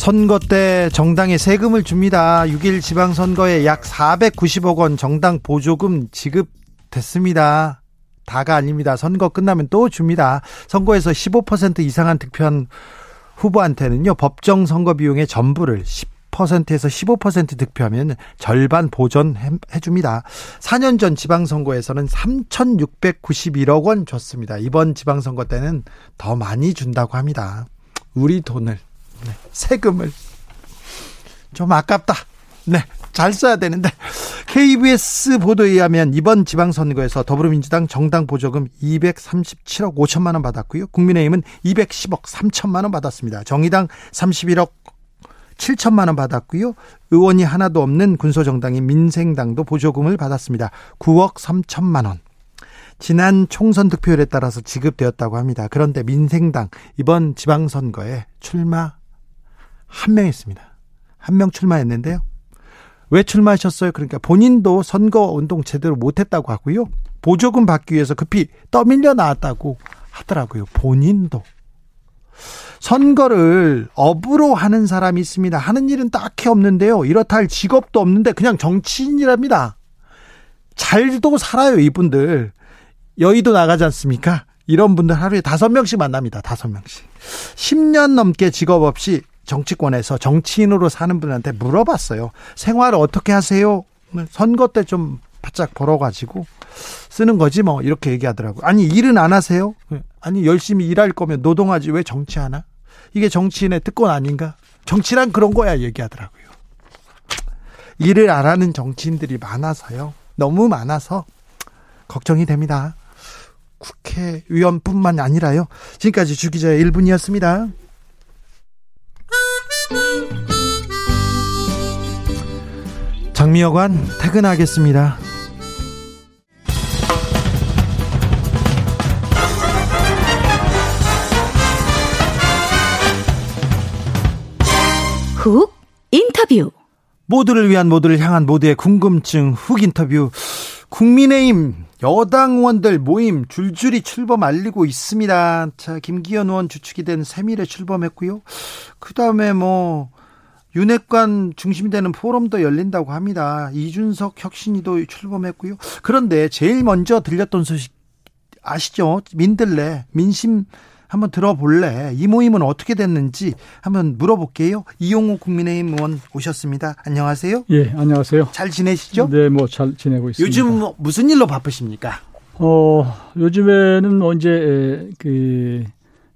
선거 때 정당에 세금을 줍니다. 6일 지방선거에 약 490억 원 정당 보조금 지급됐습니다. 다가 아닙니다. 선거 끝나면 또 줍니다. 선거에서 15% 이상한 득표한 후보한테는요, 법정 선거 비용의 전부를 10%에서 15% 득표하면 절반 보전해 줍니다. 4년 전 지방선거에서는 3,691억 원 줬습니다. 이번 지방선거 때는 더 많이 준다고 합니다. 우리 돈을 네, 세금을 좀 아깝다. 네, 잘 써야 되는데 KBS 보도에 의하면 이번 지방선거에서 더불어민주당 정당 보조금 237억 5천만 원 받았고요. 국민의힘은 210억 3천만 원 받았습니다. 정의당 31억 7천만 원 받았고요. 의원이 하나도 없는 군소정당인 민생당도 보조금을 받았습니다. 9억 3천만 원. 지난 총선 득표율에 따라서 지급되었다고 합니다. 그런데 민생당 이번 지방선거에 출마 한명 했습니다. 한 명 출마했는데요. 왜 출마하셨어요? 그러니까 본인도 선거 운동 제대로 못했다고 하고요. 보조금 받기 위해서 급히 떠밀려 나왔다고 하더라고요. 본인도. 선거를 업으로 하는 사람이 있습니다. 하는 일은 딱히 없는데요. 이렇다 할 직업도 없는데 그냥 정치인이랍니다. 잘도 살아요, 이분들. 여의도 나가지 않습니까? 이런 분들 하루에 다섯 명씩 만납니다. 다섯 명씩. 10년 넘게 직업 없이 정치권에서 정치인으로 사는 분한테 물어봤어요. 생활을 어떻게 하세요? 선거 때 좀 바짝 벌어가지고 쓰는 거지 뭐 이렇게 얘기하더라고요. 아니 일은 안 하세요? 아니 열심히 일할 거면 노동하지 왜 정치하나? 이게 정치인의 특권 아닌가? 정치란 그런 거야 얘기하더라고요. 일을 안 하는 정치인들이 많아서요. 너무 많아서 걱정이 됩니다. 국회의원뿐만 아니라요. 지금까지 주기자의 1분이었습니다. 장미여관 퇴근하겠습니다. 훅 인터뷰 모두를 위한 모두를 향한 모두의 궁금증 훅 인터뷰 국민의힘 여당 의원들 모임 줄줄이 출범 알리고 있습니다. 자, 김기현 의원 주축이 된 세밀에 출범했고요. 그 다음에 뭐, 윤핵관 중심이 되는 포럼도 열린다고 합니다. 이준석 혁신이도 출범했고요. 그런데 제일 먼저 들렸던 소식 아시죠? 민들레, 민심 한번 들어볼래? 이 모임은 어떻게 됐는지 한번 물어볼게요. 이용호 국민의힘 의원 오셨습니다. 안녕하세요. 예, 안녕하세요. 잘 지내시죠? 네, 뭐 잘 지내고 있습니다. 요즘 뭐 무슨 일로 바쁘십니까? 어, 요즘에는 언제 그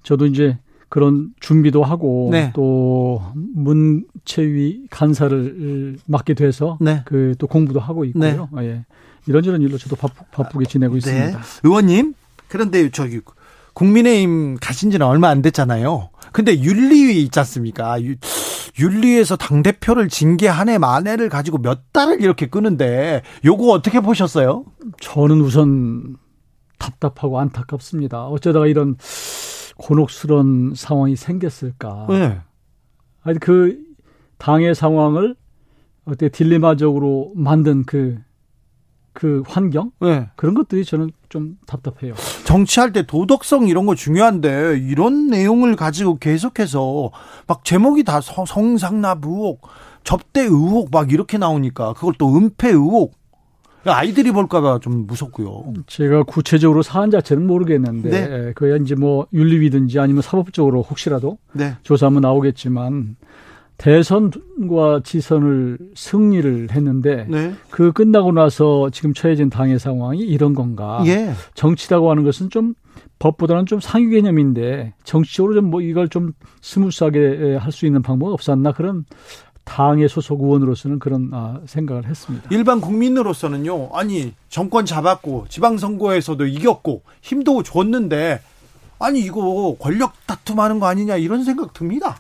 저도 이제 그런 준비도 하고 네. 또 문체위 간사를 맡게 돼서 네. 그또 공부도 하고 있고요. 네. 예. 이런저런 일로 저도 바쁘, 바쁘게 지내고 네. 있습니다. 의원님, 그런데 저기 국민의힘 가신 지는 얼마 안 됐잖아요. 근데 윤리위 있지 않습니까? 윤리위에서 당대표를 징계 한 해 만해를 가지고 몇 달을 이렇게 끄는데 요거 어떻게 보셨어요? 저는 우선 답답하고 안타깝습니다. 어쩌다가 이런 곤혹스러운 상황이 생겼을까. 네. 아니, 그 당의 상황을 어떻게 딜레마적으로 만든 그그 환경 네. 그런 것들이 저는 좀 답답해요. 정치할 때 도덕성 이런 거 중요한데 이런 내용을 가지고 계속해서 막 제목이 다 성상납 의혹, 접대 의혹 막 이렇게 나오니까 그걸 또 은폐 의혹 아이들이 볼까봐 좀 무섭고요. 제가 구체적으로 사안 자체는 모르겠는데 네. 그야 이제 뭐 윤리위든지 아니면 사법적으로 혹시라도 네. 조사하면 나오겠지만 대선과 지선을 승리를 했는데 네. 그 끝나고 나서 지금 처해진 당의 상황이 이런 건가? 예. 정치라고 하는 것은 좀 법보다는 좀 상위 개념인데 정치적으로 좀 뭐 이걸 좀 smooth하게 할 수 있는 방법 없었나 그런 당의 소속 의원으로서는 그런 아, 생각을 했습니다. 일반 국민으로서는요. 아니 정권 잡았고 지방선거에서도 이겼고 힘도 줬는데 아니 이거 권력 다툼하는 거 아니냐 이런 생각 듭니다.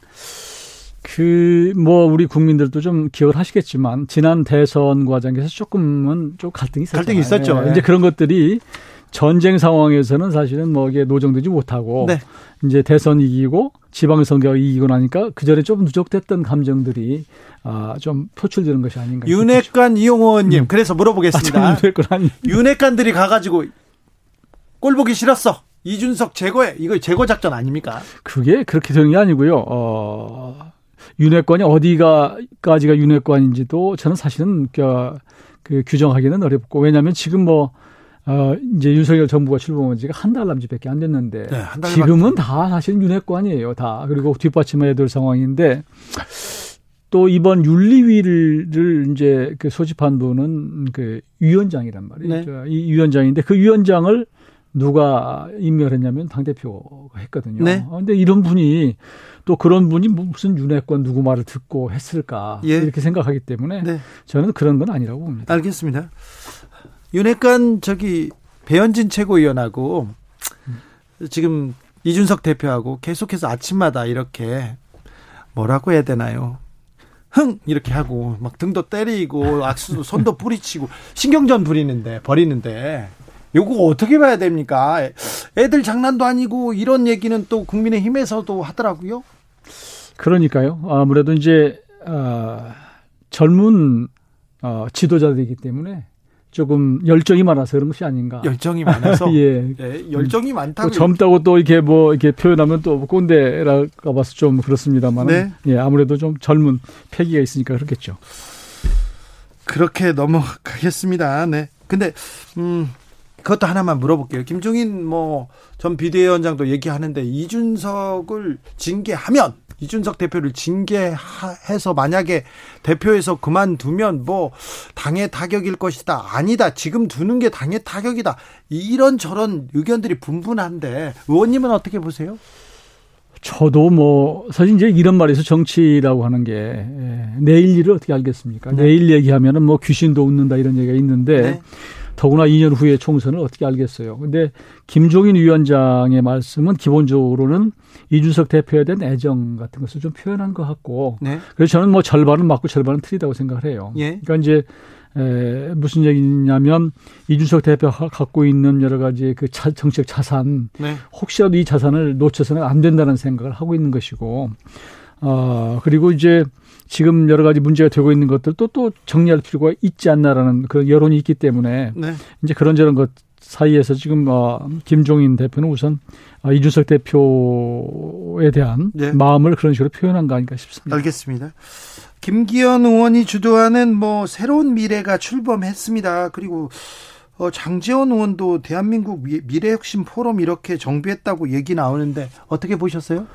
그, 뭐, 우리 국민들도 좀 기억을 하시겠지만, 지난 대선 과정에서 조금은 좀 갈등이 있었죠. 갈등이 있었죠. 예. 이제 그런 것들이 전쟁 상황에서는 사실은 뭐 이게 노정되지 못하고, 네. 이제 대선 이기고, 지방선거 이기고 나니까 그 전에 좀 누적됐던 감정들이 아, 좀 표출되는 것이 아닌가. 윤핵관 이용호 의원님, 음. 그래서 물어보겠습니다. 아, 윤핵관 윤핵관들이 가가지고 꼴 보기 싫었어. 이준석 제거해. 이거 제거 작전 아닙니까? 그게 그렇게 되는 게 아니고요. 어, 윤회권이 어디가까지가 윤회권인지도 저는 사실은 그, 그 규정하기는 어렵고 왜냐하면 지금 뭐 어, 이제 윤석열 정부가 출범한 지가 한 달 남짓밖에 안 됐는데 네, 지금은 다 사실 윤회권이에요 다 그리고 뒷받침해야 될 상황인데 또 이번 윤리위를 이제 그 소집한 분은 그 위원장이란 말이죠 네. 이 위원장인데 그 위원장을 누가 임명했냐면 당 대표가 했거든요. 네. 아, 근데 이런 분이 또 그런 분이 뭐 무슨 윤핵권 누구 말을 듣고 했을까 예. 이렇게 생각하기 때문에 네. 저는 그런 건 아니라고 봅니다. 알겠습니다. 윤핵관 저기 배현진 최고위원하고 지금 이준석 대표하고 계속해서 아침마다 이렇게 뭐라고 해야 되나요? 흥 이렇게 하고 막 등도 때리고 악수도 손도 뿌리치고 신경전 부리는데 버리는데 요거 어떻게 봐야 됩니까? 애들 장난도 아니고 이런 얘기는 또 국민의힘에서도 하더라고요. 그러니까요. 아무래도 이제 어, 젊은 어, 지도자들이기 때문에 조금 열정이 많아서 그런 것이 아닌가. 열정이 많아서. 예. 예. 열정이 많다고. 젊다고 또 이렇게 뭐 이렇게 표현하면 또 꼰대라고 봐서 좀 그렇습니다만. 네. 예, 아무래도 좀 젊은 패기가 있으니까 그렇겠죠. 그렇게 넘어가겠습니다. 네. 근데 음 그것도 하나만 물어볼게요. 김종인 뭐 전 비대위원장도 얘기하는데 이준석을 징계하면 이준석 대표를 징계해서 만약에 대표에서 그만두면 뭐 당의 타격일 것이다. 아니다. 지금 두는 게 당의 타격이다. 이런 저런 의견들이 분분한데 의원님은 어떻게 보세요? 저도 뭐 사실 이제 이런 말에서 정치라고 하는 게 예, 내일 일을 어떻게 알겠습니까? 네. 내일 얘기하면은 뭐 귀신도 웃는다 이런 얘기가 있는데 네. 더구나 2년 후에 총선을 어떻게 알겠어요. 근데 김종인 위원장의 말씀은 기본적으로는 이준석 대표에 대한 애정 같은 것을 좀 표현한 것 같고 네. 그래서 저는 뭐 절반은 맞고 절반은 틀리다고 생각을 해요. 예. 그러니까 이제 에, 무슨 얘기냐면 이준석 대표가 갖고 있는 여러 가지 그 자, 정책 자산 네. 혹시라도 이 자산을 놓쳐서는 안 된다는 생각을 하고 있는 것이고 어, 그리고 이제 지금 여러 가지 문제가 되고 있는 것들도 또 정리할 필요가 있지 않나라는 그런 여론이 있기 때문에 네. 이제 그런저런 것 사이에서 지금 어, 김종인 대표는 우선 어, 이준석 대표에 대한 네. 마음을 그런 식으로 표현한 거 아닌가 싶습니다. 알겠습니다. 김기현 의원이 주도하는 뭐 새로운 미래가 출범했습니다. 그리고 어, 장재원 의원도 대한민국 미래혁신 포럼 이렇게 정비했다고 얘기 나오는데 어떻게 보셨어요?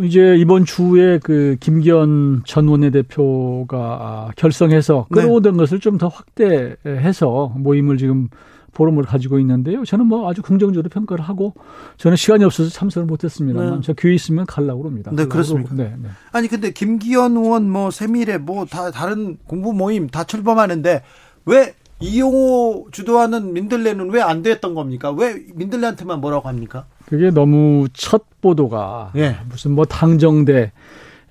이제 이번 주에 그 김기현 전 원내대표가 결성해서 네. 끌어오던 네. 것을 좀 더 확대해서 모임을 지금 포럼을 가지고 있는데요. 저는 뭐 아주 긍정적으로 평가를 하고 저는 시간이 없어서 참석을 못했습니다만 네. 저 기회 있으면 갈라고 합니다. 네, 그렇습니까? 네, 네. 아니 근데 김기현 의원 뭐 세밀에 뭐 다 다른 공부 모임 다 출범하는데 왜 이용호 주도하는 민들레는 왜 안 됐던 겁니까? 왜 민들레한테만 뭐라고 합니까? 그게 너무 첫 보도가 예. 무슨 뭐 당정대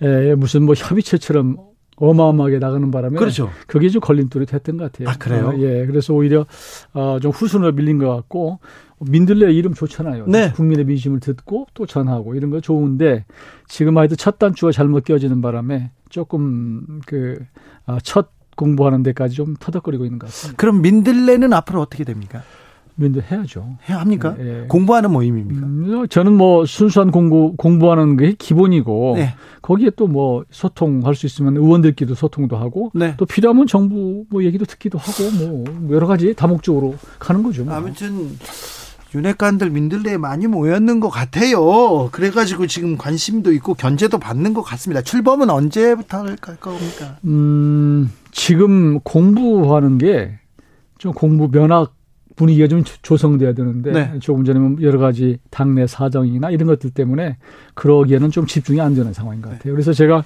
에 무슨 뭐 협의체처럼 어마어마하게 나가는 바람에 그렇죠. 그게 좀 걸림돌이 됐던 것 같아요. 아, 그래요? 어, 예. 그래서 오히려 어, 좀 후순으로 밀린 것 같고 민들레 이름 좋잖아요. 네. 국민의 민심을 듣고 또 전하고 이런 거 좋은데 지금 하여튼 첫 단추가 잘못 끼어지는 바람에 조금 그첫 어, 공부하는 데까지 좀 터덕거리고 있는 것 같습니다. 그럼 민들레는 앞으로 어떻게 됩니까? 면도 해야죠. 해야 합니까? 네. 공부하는 모임입니까? 음, 저는 뭐 순수한 공부 공부하는 게 기본이고 네. 거기에 또 뭐 소통할 수 있으면 의원들끼리도 소통도 하고 네. 또 필요하면 정부 뭐 얘기도 듣기도 하고 뭐 여러 가지 다목적으로 가는 거죠. 뭐. 아무튼 윤핵관들 민들레에 많이 모였는 것 같아요. 그래가지고 지금 관심도 있고 견제도 받는 것 같습니다. 출범은 언제부터 할 겁니까? 음, 지금 공부하는 게 좀 공부 면학 분위기가 좀 조성돼야 되는데 네. 조금 전에 뭐 여러 가지 당내 사정이나 이런 것들 때문에 그러기에는 좀 집중이 안 되는 상황인 것 같아요. 그래서 제가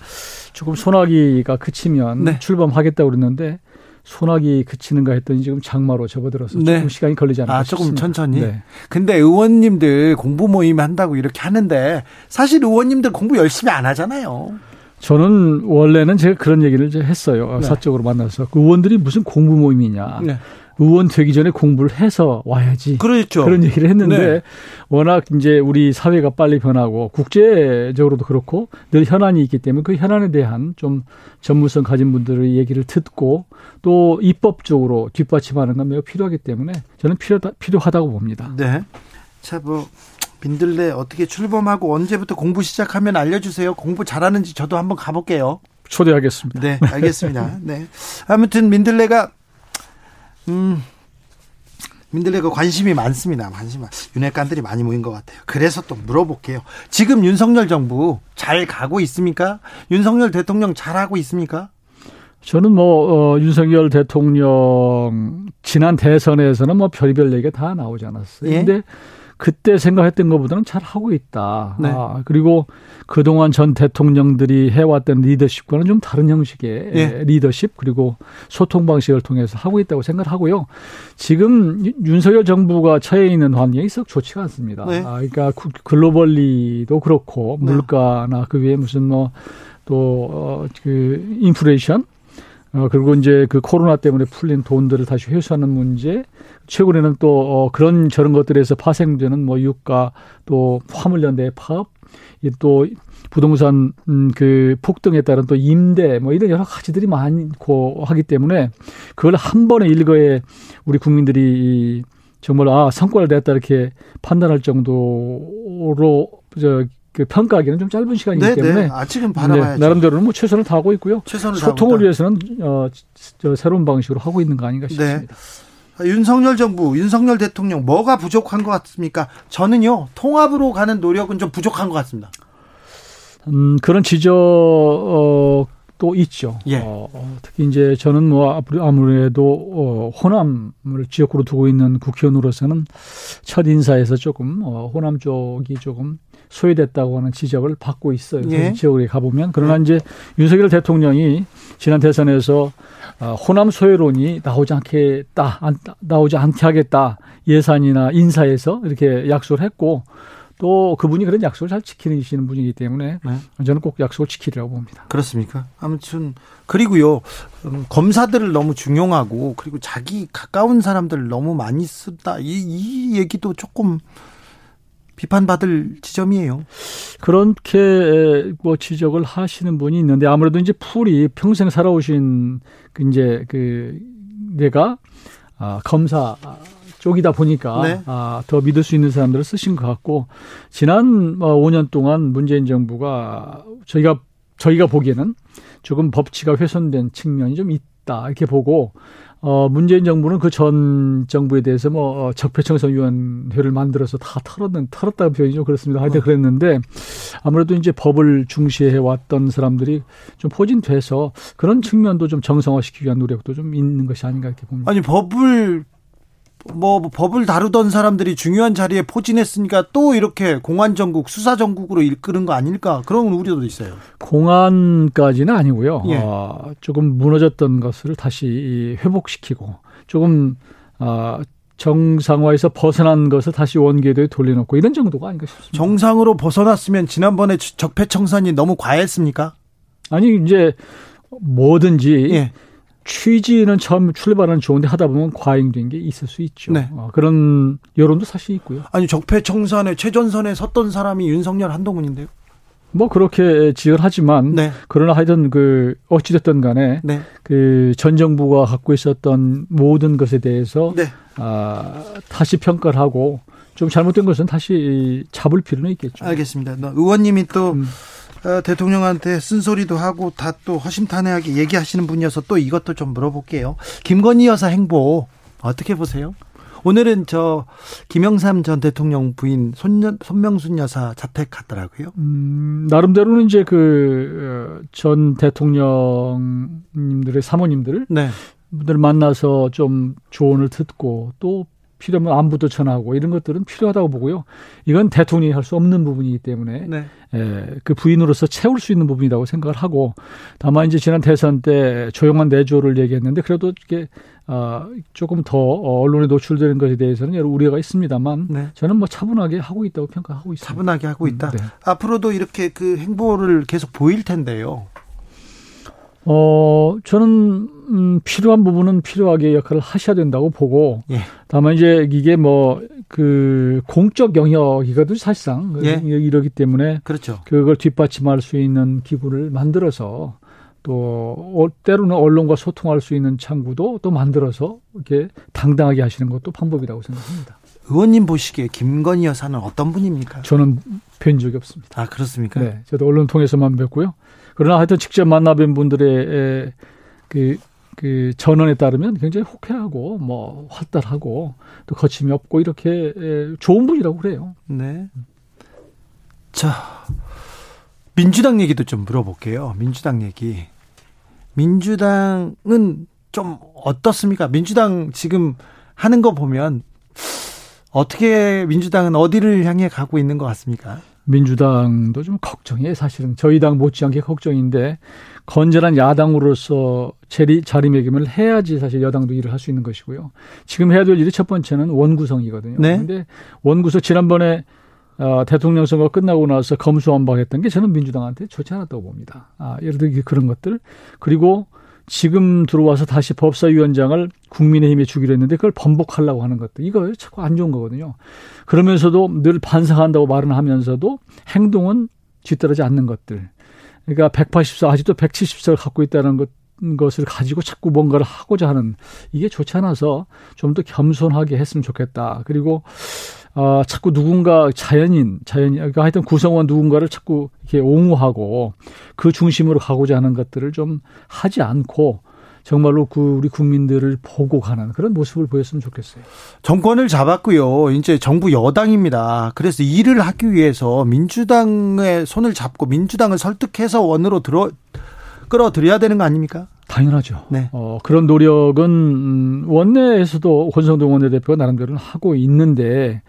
조금 소나기가 그치면 네. 출범하겠다고 그랬는데 소나기 그치는가 했더니 지금 장마로 접어들어서 네. 조금 시간이 걸리지 않을까 아, 조금 싶습니다. 천천히. 네. 근데 의원님들 공부 모임 한다고 이렇게 하는데 사실 의원님들 공부 열심히 안 하잖아요. 저는 원래는 제가 그런 얘기를 이제 했어요. 네. 사적으로 만나서 그 의원들이 무슨 공부 모임이냐. 네. 의원 되기 전에 공부를 해서 와야지. 그렇죠. 그런 얘기를 했는데 네. 워낙 이제 우리 사회가 빨리 변하고 국제적으로도 그렇고 늘 현안이 있기 때문에 그 현안에 대한 좀 전문성 가진 분들의 얘기를 듣고 또 입법적으로 뒷받침하는 건 매우 필요하기 때문에 저는 필요하다, 필요하다고 봅니다. 네. 자, 뭐 민들레 어떻게 출범하고 언제부터 공부 시작하면 알려주세요. 공부 잘하는지 저도 한번 가볼게요. 초대하겠습니다. 네, 알겠습니다. 네. 아무튼 민들레가 음, 민들레가 관심이 많습니다. 관심 윤핵관들이 많이 모인 것 같아요. 그래서 또 물어볼게요. 지금 윤석열 정부 잘 가고 있습니까? 윤석열 대통령 잘하고 있습니까? 저는 뭐 어, 윤석열 대통령 지난 대선에서는 뭐 별별 얘기가 다 나오지 않았어요. 예? 근데 그때 생각했던 것보다는 잘 하고 있다. 네. 아, 그리고 그동안 전 대통령들이 해왔던 리더십과는 좀 다른 형식의 네. 리더십 그리고 소통 방식을 통해서 하고 있다고 생각하고요. 지금 윤석열 정부가 처해 있는 환경이 썩 좋지가 않습니다. 네. 아, 그러니까 글로벌리도 그렇고 네. 물가나 그 외에 무슨 뭐 또그 어, 인플레이션 어, 그리고 이제 그 코로나 때문에 풀린 돈들을 다시 회수하는 문제, 최근에는 또, 어, 그런 저런 것들에서 파생되는 뭐 유가, 또 화물연대 파업, 또 부동산, 음, 그 폭등에 따른 또 임대, 뭐 이런 여러 가지들이 많고 하기 때문에 그걸 한 번에 일거에 우리 국민들이 정말 아, 성과를 냈다 이렇게 판단할 정도로 저 그 평가하기는 좀 짧은 시간이기 네, 네. 때문에 네. 아직은 바라봐야죠. 네, 나름대로는 뭐 최선을 다하고 있고요. 최선을 소통을 위해서는 어, 저 새로운 방식으로 하고 있는 거 아닌가 네. 싶습니다. 네. 윤석열 정부, 윤석열 대통령 뭐가 부족한 것 같습니까? 저는요 통합으로 가는 노력은 좀 부족한 것 같습니다. 음, 그런 지적 어, 또 있죠. 예. 어, 어 특히 이제 저는 뭐 아무래도 어, 호남을 지역구로 두고 있는 국회의원으로서는 첫 인사에서 조금 어, 호남 쪽이 조금 소외됐다고 하는 지적을 받고 있어요. 예. 지역에 가보면 그러나 예. 이제 윤석열 대통령이 지난 대선에서 어, 호남 소외론이 나오지 않겠다, 안, 나오지 않게 하겠다 예산이나 인사에서 이렇게 약속을 했고 또 그분이 그런 약속을 잘 지키시는 분이기 때문에 네. 저는 꼭 약속을 지키리라고 봅니다. 그렇습니까? 아무튼 그리고요 음, 검사들을 너무 중용하고 그리고 자기 가까운 사람들을 너무 많이 쓴다 이, 이 얘기도 조금 비판받을 지점이에요. 그렇게 뭐 지적을 하시는 분이 있는데 아무래도 이제 풀이 평생 살아오신 그 이제 그 내가 아, 검사 쪽이다 보니까 네. 아, 더 믿을 수 있는 사람들을 쓰신 것 같고 지난 5년 뭐 동안 문재인 정부가 저희가 저희가 보기에는 조금 법치가 훼손된 측면이 좀 있 다 이렇게 보고 어, 문재인 정부는 그 전 정부에 대해서 뭐 어, 적폐청산위원회를 만들어서 다 털었는 털었다는 표현이 좀 그렇습니다. 하여튼 어. 그랬는데 아무래도 이제 법을 중시해 왔던 사람들이 좀 포진돼서 그런 측면도 좀 정상화시키기 위한 노력도 좀 있는 것이 아닌가 이렇게 봅니다. 아니 법을 뭐 법을 다루던 사람들이 중요한 자리에 포진했으니까 또 이렇게 공안 정국, 수사 정국으로 이끄는 거 아닐까 그런 우려도 있어요. 공안까지는 아니고요. 예. 어, 조금 무너졌던 것을 다시 회복시키고 조금 어, 정상화에서 벗어난 것을 다시 원궤도에 돌려놓고 이런 정도가 아닌가 싶습니다. 정상으로 벗어났으면 지난번에 적폐청산이 너무 과했습니까? 아니 이제 뭐든지 예. 취지는 처음 출발은 좋은데 하다 보면 과잉된 게 있을 수 있죠. 네. 어, 그런 여론도 사실 있고요. 아니 적폐 청산의 최전선에 섰던 사람이 윤석열 한동훈인데요. 뭐 그렇게 지을 하지만 네. 그러나 하여튼 그 어찌됐든 간에 네. 그전 정부가 갖고 있었던 모든 것에 대해서 네. 아, 다시 평가를 하고 좀 잘못된 것은 다시 잡을 필요는 있겠죠. 알겠습니다. 의원님이 또 음. 어, 대통령한테 쓴소리도 하고 다 또 허심탄회하게 얘기하시는 분이어서 또 이것도 좀 물어볼게요. 김건희 여사 행보 어떻게 보세요? 오늘은 저 김영삼 전 대통령 부인 손, 손명순 여사 자택 갔더라고요. 음, 나름대로는 이제 그전 어, 대통령님들의 사모님들 네. 분들 만나서 좀 조언을 듣고 또 필요하면 안부도 전하고 이런 것들은 필요하다고 보고요. 이건 대통령이 할 수 없는 부분이기 때문에 네. 예, 그 부인으로서 채울 수 있는 부분이라고 생각을 하고 다만 이제 지난 대선 때 조용한 내조를 얘기했는데 그래도 이게 아, 조금 더 언론에 노출되는 것에 대해서는 여러 우려가 있습니다만 네. 저는 뭐 차분하게 하고 있다고 평가하고 있습니다. 차분하게 하고 있다. 음, 네. 앞으로도 이렇게 그 행보를 계속 보일 텐데요. 어, 저는, 음, 필요한 부분은 필요하게 역할을 하셔야 된다고 보고, 예. 다만 이제 이게 뭐, 그, 공적 영역이거든, 사실상. 예. 이러기 때문에. 그렇죠. 그걸 뒷받침할 수 있는 기구를 만들어서, 또, 어, 때로는 언론과 소통할 수 있는 창구도 또 만들어서 이렇게 당당하게 하시는 것도 방법이라고 생각합니다. 의원님 보시기에 김건희 여사는 어떤 분입니까? 저는 뵌 적이 없습니다. 아, 그렇습니까? 네. 저도 언론 통해서만 뵙고요. 그러나 하여튼 직접 만나뵌 분들의 그, 그 전언에 따르면 굉장히 호쾌하고 뭐 활달하고 또 거침이 없고 이렇게 좋은 분이라고 그래요. 네. 자, 민주당 얘기도 좀 물어볼게요. 민주당 얘기. 민주당은 좀 어떻습니까? 민주당 지금 하는 거 보면 어떻게 민주당은 어디를 향해 가고 있는 것 같습니까? 민주당도 좀 걱정이에요. 사실은 저희 당 못지않게 걱정인데 건전한 야당으로서 자리, 자리매김을 해야지 사실 여당도 일을 할 수 있는 것이고요. 지금 해야 될 일이 첫 번째는 원구성이거든요. 네. 근데 원구성 지난번에 어, 대통령 선거 끝나고 나서 검수완박했던 게 저는 민주당한테 좋지 않았다고 봅니다. 아, 예를 들어 그런 것들 그리고 지금 들어와서 다시 법사위원장을 국민의힘에 주기로 했는데 그걸 번복하려고 하는 것도 이거 자꾸 안 좋은 거거든요. 그러면서도 늘 반성한다고 말은 하면서도 행동은 뒤따르지 않는 것들. 그러니까 180석 아직도 170석을 갖고 있다는 것 것을 가지고 자꾸 뭔가를 하고자 하는 이게 좋지 않아서 좀 더 겸손하게 했으면 좋겠다. 그리고 어, 자꾸 누군가 자연인, 자연인, 그러니까 하여튼 구성원 누군가를 자꾸 이렇게 옹호하고 그 중심으로 가고자 하는 것들을 좀 하지 않고 정말로 그 우리 국민들을 보고 가는 그런 모습을 보였으면 좋겠어요. 정권을 잡았고요. 이제 정부 여당입니다. 그래서 일을 하기 위해서 민주당의 손을 잡고 민주당을 설득해서 원으로 들어 끌어들여야 되는 거 아닙니까? 당연하죠. 네. 어, 그런 노력은 음, 원내에서도 권성동 원내대표가 나름대로는 하고 있는데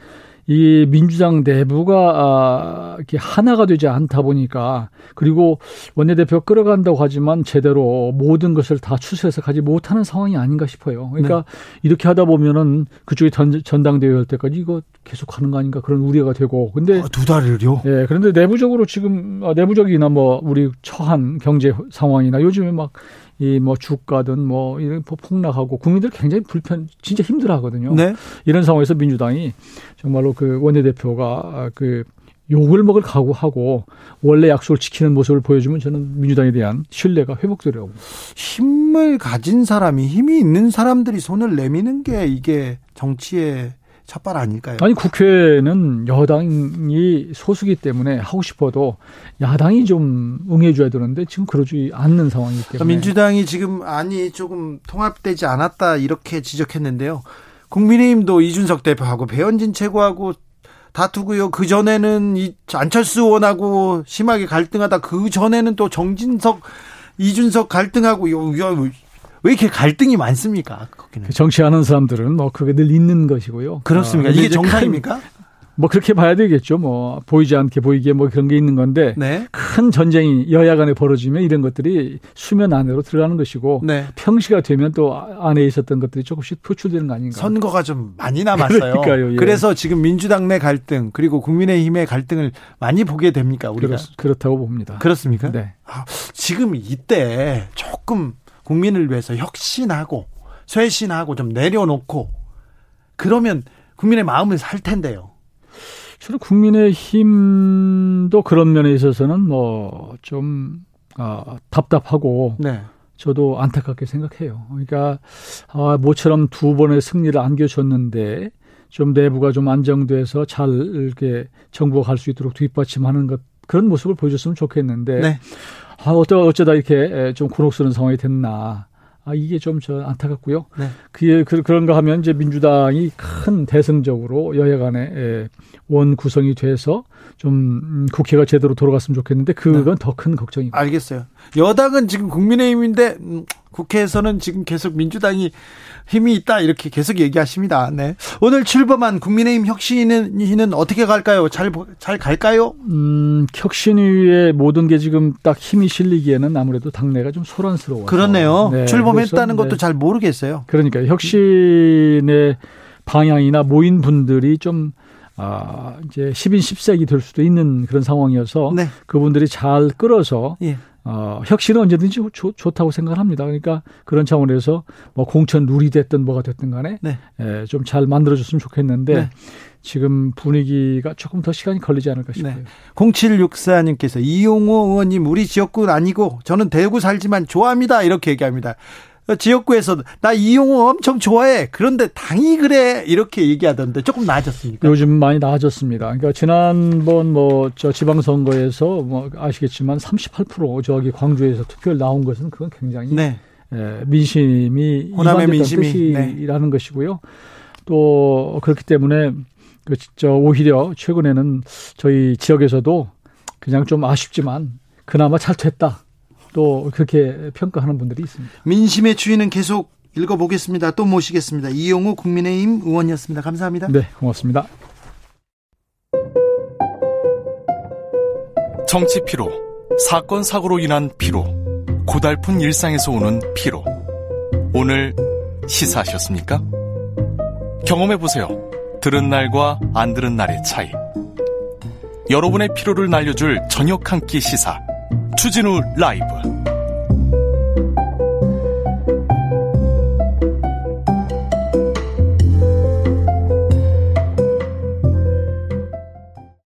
이 민주당 내부가 아, 이렇게 하나가 되지 않다 보니까 그리고 원내대표 끌어간다고 하지만 제대로 모든 것을 다 추스해서 가지 못하는 상황이 아닌가 싶어요. 그러니까 네. 이렇게 하다 보면은 그쪽이 전, 전당대회 할 때까지 이거 계속 하는 거 아닌가 그런 우려가 되고. 근데 아, 두 달을요? 예. 그런데 내부적으로 지금 아, 내부적이나 뭐 우리 처한 경제 상황이나 요즘에 막이 뭐 주가든 뭐 이런 폭락하고 국민들 굉장히 불편 진짜 힘들어하거든요. 네. 이런 상황에서 민주당이 정말로 그 원내대표가 그 욕을 먹을 각오하고 원래 약속을 지키는 모습을 보여주면 저는 민주당에 대한 신뢰가 회복되려고. 힘을 가진 사람이 힘이 있는 사람들이 손을 내미는 게 이게 정치의 첫발 아닐까요? 아니 국회는 여당이 소수기 때문에 하고 싶어도 야당이 좀 응해줘야 되는데 지금 그러지 않는 상황이기 때문에 민주당이 지금 아니 조금 통합되지 않았다 이렇게 지적했는데요. 국민의힘도 이준석 대표하고 배현진 최고하고 다투고요. 그 전에는 이 안철수 의원하고 심하게 갈등하다 그 전에는 또 정진석 이준석 갈등하고 왜 이렇게 갈등이 많습니까? 거기는. 정치하는 사람들은 뭐 그게 늘 있는 것이고요. 그렇습니까? 어, 이게 정상입니까? 뭐 그렇게 봐야 되겠죠. 뭐 보이지 않게 보이게 뭐 그런 게 있는 건데 네. 큰 전쟁이 여야 간에 벌어지면 이런 것들이 수면 안으로 들어가는 것이고 네. 평시가 되면 또 안에 있었던 것들이 조금씩 표출되는 거 아닌가. 선거가 좀 많이 남았어요. 그러니까요, 예. 그래서 지금 민주당 내 갈등 그리고 국민의힘의 갈등을 많이 보게 됩니까 우리가? 그렇, 다고 봅니다. 그렇습니까? 네. 아, 지금 이때 조금 국민을 위해서 혁신하고 쇄신하고 좀 내려놓고 그러면 국민의 마음을 살 텐데요. 저는 국민의 힘도 그런 면에 있어서는 뭐좀 아, 답답하고 네. 저도 안타깝게 생각해요. 그러니까 아, 모처럼 두 번의 승리를 안겨줬는데 좀 내부가 좀 안정돼서 잘 이렇게 정부가 갈 수 있도록 뒷받침하는 것 그런 모습을 보여줬으면 좋겠는데 네. 아, 어쩌, 어쩌다 이렇게 좀 곤혹스러운 상황이 됐나. 아, 이게 좀 저 안타깝고요. 네. 그게 그, 그런가 하면 이제 민주당이 큰 대승적으로 여야 간에 원 구성이 돼서 좀 음, 국회가 제대로 돌아갔으면 좋겠는데 그건 네. 더큰 걱정이고. 알겠어요. 여당은 지금 국민의힘인데 음, 국회에서는 지금 계속 민주당이 힘이 있다 이렇게 계속 얘기하십니다. 네. 오늘 출범한 국민의힘 혁신위는 어떻게 갈까요? 잘 잘 갈까요? 음, 혁신위의 모든 게 지금 딱 힘이 실리기에는 아무래도 당내가 좀 소란스러워요. 그렇네요. 네, 출범했다는 것도 네. 잘 모르겠어요. 그러니까 혁신의 방향이나 모인 분들이 좀 아, 이제 10인 10색이 될 수도 있는 그런 상황이어서 네. 그분들이 잘 끌어서 예. 어, 혁신은 언제든지 좋, 좋다고 생각합니다. 그러니까 그런 차원에서 뭐 공천 룰이 됐든 뭐가 됐든 간에 네. 예, 좀잘 만들어줬으면 좋겠는데 네. 지금 분위기가 조금 더 시간이 걸리지 않을까 싶어요. 네. 0764님께서 이용호 의원님 우리 지역구 아니고 저는 대구 살지만 좋아합니다. 이렇게 얘기합니다. 지역구에서 나 이용호 엄청 좋아해. 그런데 당이 그래 이렇게 얘기하던데 조금 나아졌습니까? 요즘 많이 나아졌습니다. 그러니까 지난번 뭐 저 지방선거에서 뭐 아시겠지만 38% 저기 광주에서 투표를 나온 것은 그건 굉장히 네. 예, 민심이 호남의 민심이 뜻이라는 네. 것이고요. 또 그렇기 때문에 그저 오히려 최근에는 저희 지역에서도 그냥 좀 아쉽지만 그나마 잘 됐다. 또 그렇게 평가하는 분들이 있습니다. 민심의 추이는 계속 읽어보겠습니다. 또 모시겠습니다. 이용우 국민의힘 의원이었습니다. 감사합니다. 네, 고맙습니다. 정치 피로, 사건 사고로 인한 피로, 고달픈 일상에서 오는 피로. 오늘 시사하셨습니까? 경험해 보세요. 들은 날과 안 들은 날의 차이. 여러분의 피로를 날려줄 저녁 한 끼 시사. 추진우 라이브